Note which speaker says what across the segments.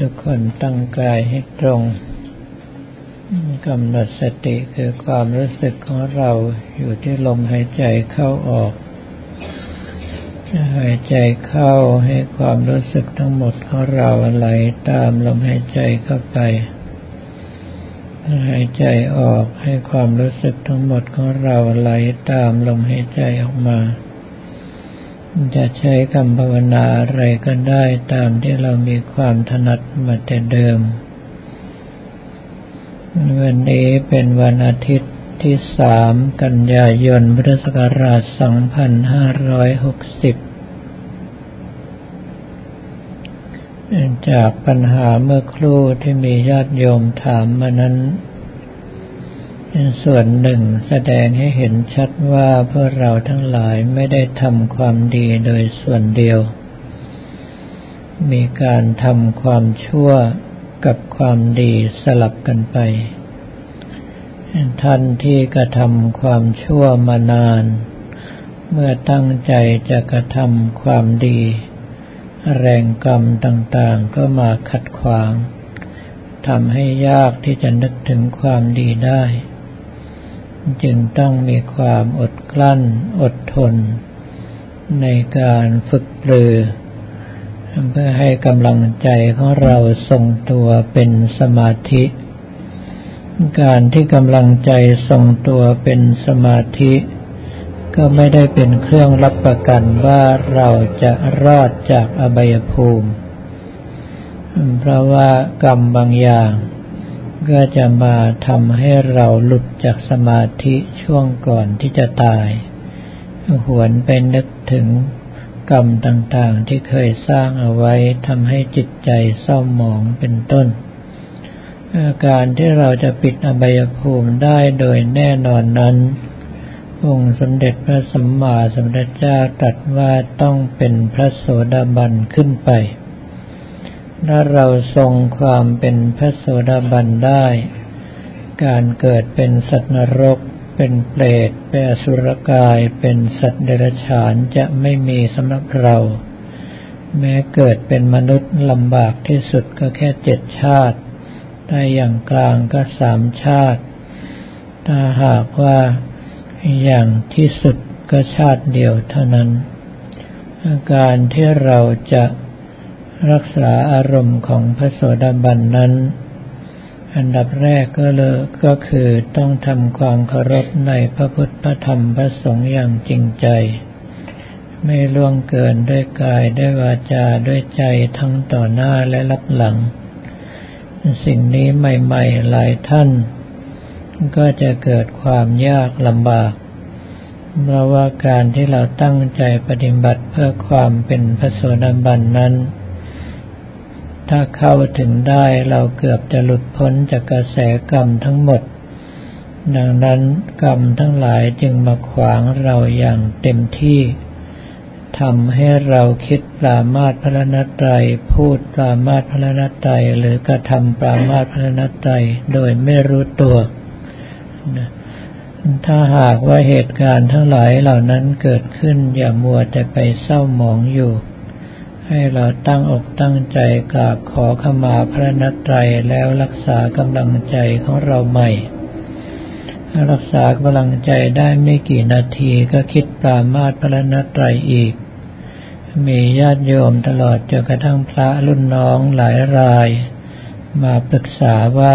Speaker 1: ทุกคนตั้งกายให้ตรงกำหนดสติคือความรู้สึกของเราอยู่ที่ลมหายใจเข้าออกหายใจเข้าให้ความรู้สึกทั้งหมดของเราไหลตามลมหายใจเข้าไปหายใจออกให้ความรู้สึกทั้งหมดของเราไหลตามลมหายใจออกมา จะใช้คำภาวนาอะไรก็ได้ตามที่เรามีความถนัดมาแต่เดิม วันนี้เป็นวันอาทิตย์ที่สามกันยายนพุทธศักราช 2560 จากปัญหาเมื่อครู่ที่มีญาติโยมถามมานั้น ป็นส่วนหนึ่งแสดงให้เห็นชัดว่าพวกเราทั้งหลายไม่ได้ทำความดีโดยส่วนเดียว มีการทำความชั่วกับความดีสลับกันไป ท่านที่กระทำความชั่วมานาน เมื่อตั้งใจจะกระทำความดี แรงกรรมต่างๆก็มาขัดขวางทำให้ยากที่จะนึกถึงความดีได้ จึงต้องมีความอดกลั้นอดทน ในการฝึกปลือ เพื่อให้กำลังใจของเราทรงตัวเป็นสมาธิ การที่กำลังใจทรงตัวเป็นสมาธิ ก็ไม่ได้เป็นเครื่องรับประกันว่าเราจะรอดจากอบายภูมิ เพราะว่ากรรมบางอย่าง ก็จะมาทำให้เราหลุดจากสมาธิช่วงก่อนที่จะตาย หวนไปนึกถึงกรรมต่างๆที่เคยสร้างเอาไว้ทำให้จิตใจเศร้าหมองเป็นต้น อาการที่เราจะปิดอบายภูมิได้โดยแน่นอนนั้น องค์สมเด็จพระสัมมาสัมพุทธเจ้าตรัสว่าต้องเป็นพระโสดาบันขึ้นไป ถ้าเราทรงความเป็นพระโสดาบันได้ การเกิดเป็นสัตว์นรก เป็นเปรตเป็นอสุรกาย เป็นสัตว์เดรัจฉานจะไม่มีสำหรับเรา แม้เกิดเป็นมนุษย์ลำบากที่สุดก็แค่เจ็ดชาติ ได้อย่างกลางก็สามชาติ ถ้าหากว่าอย่างที่สุดก็ชาติเดียวเท่านั้น การที่เราจะ รักษาอารมณ์ของพระโสดาบันนั้น อันดับแรกก็เลยก็คือต้องทำความเคารพในพระพุทธพระธรรมพระสงฆ์อย่างจริงใจ ไม่ล่วงเกินด้วยกายด้วยวาจาด้วยใจทั้งต่อหน้าและรับหลัง สิ่งนี้ใหม่ๆหลายท่าน ก็จะเกิดความยากลำบากเพราะว่าการที่เราตั้งใจปฏิบัติเพื่อความเป็นพระโสดาบันนั้น ถ้าเข้าถึงได้เราเกือบจะหลุดพ้นจากกระแสกรรมทั้งหมด ดังนั้นกรรมทั้งหลายจึงมาขวางเราอย่างเต็มที่ทำให้เราคิดปรามาตพระนัตไตรพูดปรามาตพระนัตไตรหรือกระทำปรามาตพระนัตไตรโดยไม่รู้ตัว ถ้าหากว่าเหตุการณ์ทั้งหลายเหล่านั้นเกิดขึ้นอย่ามัวแต่ไปเศร้าหมองอยู่ ให้เราตั้งอกตั้งใจกราบขอขมาพระนัตไตรแล้วรักษากำลังใจของเราใหม่ รักษากำลังใจได้ไม่กี่นาทีก็คิดปรามาตพระนัตไตรอีก มีญาติโยมตลอดจนกระทั่งพระรุ่นน้องหลายราย มาปรึกษาว่า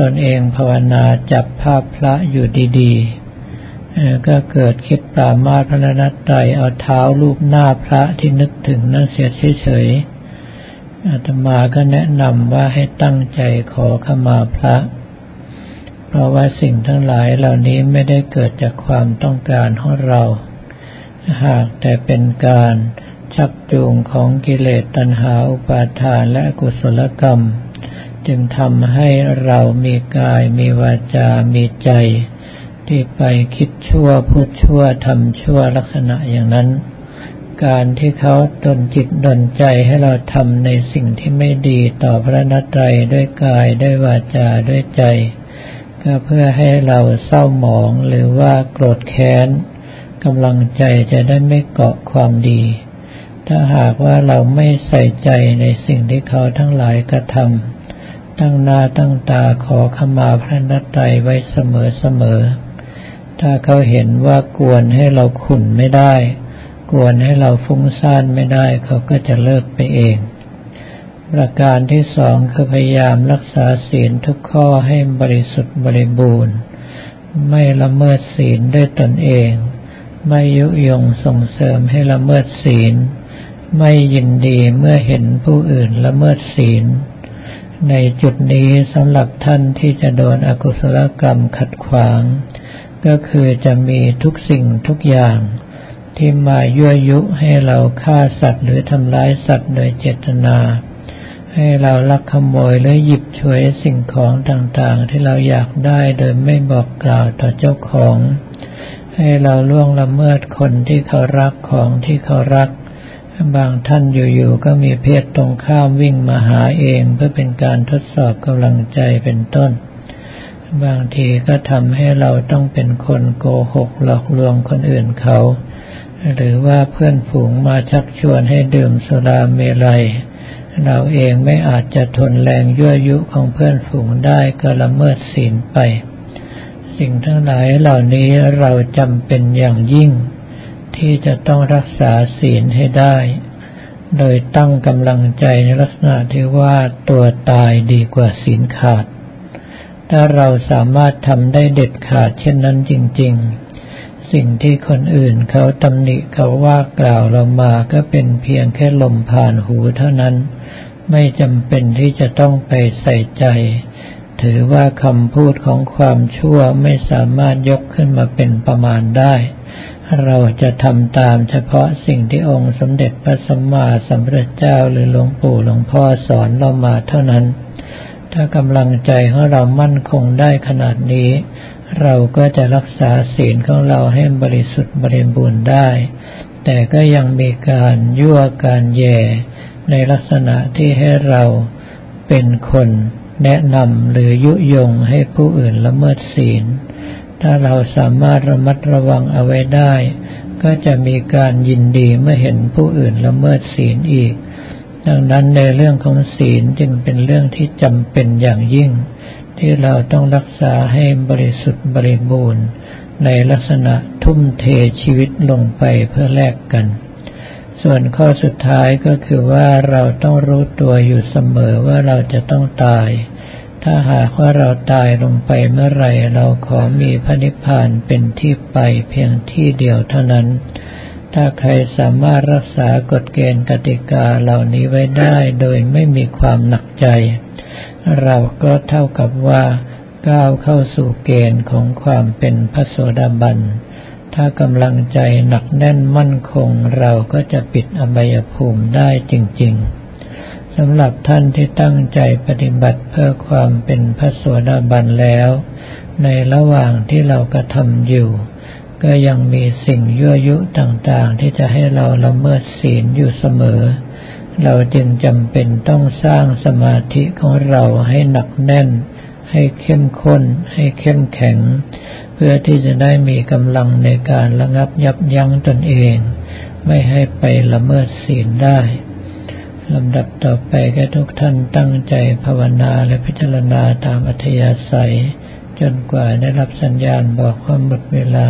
Speaker 1: ตนเองภาวนาจับภาพพระอยู่ดีๆ ก็เกิดคิดปรามาพระนัตไตรเอาเท้าลูบหน้าพระที่นึกถึงนั่นเสียเฉยๆอาตมาก็แนะนำว่าให้ตั้งใจขอขมาพระ เพราะว่าสิ่งทั้งหลายเหล่านี้ไม่ได้เกิดจากความต้องการของเรา หากแต่เป็นการชักจูงของกิเลสตัณหาอุปาทานและกุศลกรรม จึงทำให้เรามีกายมีวาจา มีใจ ที่ไปคิดชั่วพูดชั่วทำชั่วลักษณะอย่างนั้น การที่เขาดนจิตดนใจให้เราทำในสิ่งที่ไม่ดีต่อพระนัตไตรด้วยกายด้วยวาจาด้วยใจ ก็เพื่อให้เราเศร้าหมองหรือว่าโกรธแค้นกำลังใจจะได้ไม่เกาะความดี ถ้าหากว่าเราไม่ใส่ใจในสิ่งที่เขาทั้งหลายกระทำตั้งหน้าตั้งตาขอขมาพระนัตไตรไว้เสมอเสมอ ถ้าเขาเห็นว่ากวนให้เราขุนไม่ได้ กวนให้เราฟุ้งซ่านไม่ได้ เขาก็จะเลิกไปเอง ประการที่สองคือพยายามรักษาศีลทุกข้อให้บริสุทธิ์บริบูรณ์ ไม่ละเมิดศีลด้วยตนเอง ไม่ยุยงส่งเสริมให้ละเมิดศีล ไม่ยินดีเมื่อเห็นผู้อื่นละเมิดศีล ในจุดนี้สำหรับท่านที่จะโดนอกุศลกรรมขัดขวาง ก็คือจะมีทุกสิ่งทุกอย่างที่มายั่วยุให้เราฆ่าสัตว์หรือทำร้ายสัตว์โดยเจตนา ให้เราลักขโมยหรือหยิบฉวยสิ่งของต่างๆ ที่เราอยากได้โดยไม่บอกกล่าวต่อเจ้าของ ให้เราล่วงละเมิดคนที่เขารักของที่เขารัก บางท่านอยู่ๆก็มีเพศตรงข้ามวิ่งมาหาเองเพื่อเป็นการทดสอบกำลังใจเป็นต้น บางทีก็ทำให้เราต้องเป็นคนโกหกหลอกลวงคนอื่นเขา หรือว่าเพื่อนฝูงมาชักชวนให้ดื่มสุราเมลัย เราเองไม่อาจจะทนแรงยั่วยุของเพื่อนฝูงได้ก็ละเมิดศีลไป สิ่งทั้งหลายเหล่านี้เราจำเป็นอย่างยิ่ง ที่จะต้องรักษาศีลให้ได้ โดยตั้งกำลังใจในลักษณะที่ว่าตัวตายดีกว่าศีลขาด ถ้าเราสามารถทำได้เด็ดขาดเช่นนั้นจริง ๆ สิ่งที่คนอื่นเขาตำหนิเขาว่ากล่าวเรามาก็เป็นเพียงแค่ลมผ่านหูเท่านั้น ไม่จำเป็นที่จะต้องไปใส่ใจ ถือว่าคำพูดของความชั่วไม่สามารถยกขึ้นมาเป็นประมาณได้ เราจะทำตามเฉพาะสิ่งที่องค์สมเด็จพระสัมมาสัมพุทธเจ้าหรือหลวงปู่หลวงพ่อสอนเรามาเท่านั้น ถ้ากำลังใจของเรามั่นคงได้ขนาดนี้ เราก็จะรักษาศีลของเราให้บริสุทธิ์บริบูรณ์ได้ แต่ก็ยังมีการยั่วการแย่ ในลักษณะที่ให้เราเป็นคนแนะนำหรือยุยงให้ผู้อื่นละเมิดศีล ถ้าเราสามารถระมัดระวังเอาไว้ได้ ก็จะมีการยินดีเมื่อเห็นผู้อื่นละเมิดศีลอีก ดังนั้นในเรื่องของศีลจึงเป็นเรื่องที่จำเป็นอย่างยิ่ง ที่เราต้องรักษาให้บริสุทธิ์บริบูรณ์ ในลักษณะทุ่มเทชีวิตลงไปเพื่อแลกกัน ส่วนข้อสุดท้ายก็คือว่าเราต้องรู้ตัวอยู่เสมอว่าเราจะต้องตาย ถ้าหากว่าเราตายลงไปเมื่อไรเราขอมีพระนิพพานเป็นที่ไปเพียงที่เดียวเท่านั้น ถ้าใครสามารถรักษากฎเกณฑ์กติกาเหล่านี้ไว้ได้โดยไม่มีความหนักใจ เราก็เท่ากับว่า ก้าวเข้าสู่เกณฑ์ของความเป็นพระโสดาบัน ถ้ากำลังใจหนักแน่นมั่นคงเราก็จะปิดอบายภูมิได้จริง ๆสำหรับท่านที่ตั้งใจปฏิบัติเพื่อความเป็นพระสวดาบันแล้ว ในระหว่างที่เรากระทำอยู่ ก็ยังมีสิ่งยั่วยุต่างๆ ที่จะให้เราละเมิดศีลอยู่เสมอ เราจึงจำเป็นต้องสร้างสมาธิของเราให้หนักแน่น ให้เข้มข้น ให้เข้มแข็ง เพื่อที่จะได้มีกำลังในการระงับยับยั้งตนเอง ไม่ให้ไปละเมิดศีลได้ลำดับต่อไปก็ทุกท่านตั้งใจภาวนาและพิจารณาตามอัธยาศัย จนกว่าได้รับสัญญาณบอกว่าหมดเวลา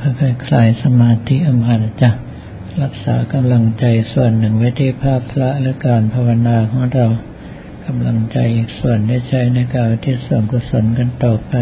Speaker 1: ค่อยๆคลายสมาธิอมานะจ๊ะรักษากำลังใจส่วนหนึ่งไว้ที่ภาพพระและการภาวนาของเรากำลังใจอีกส่วนได้ใช้ในการที่ส่วนกุศลกันต่อไป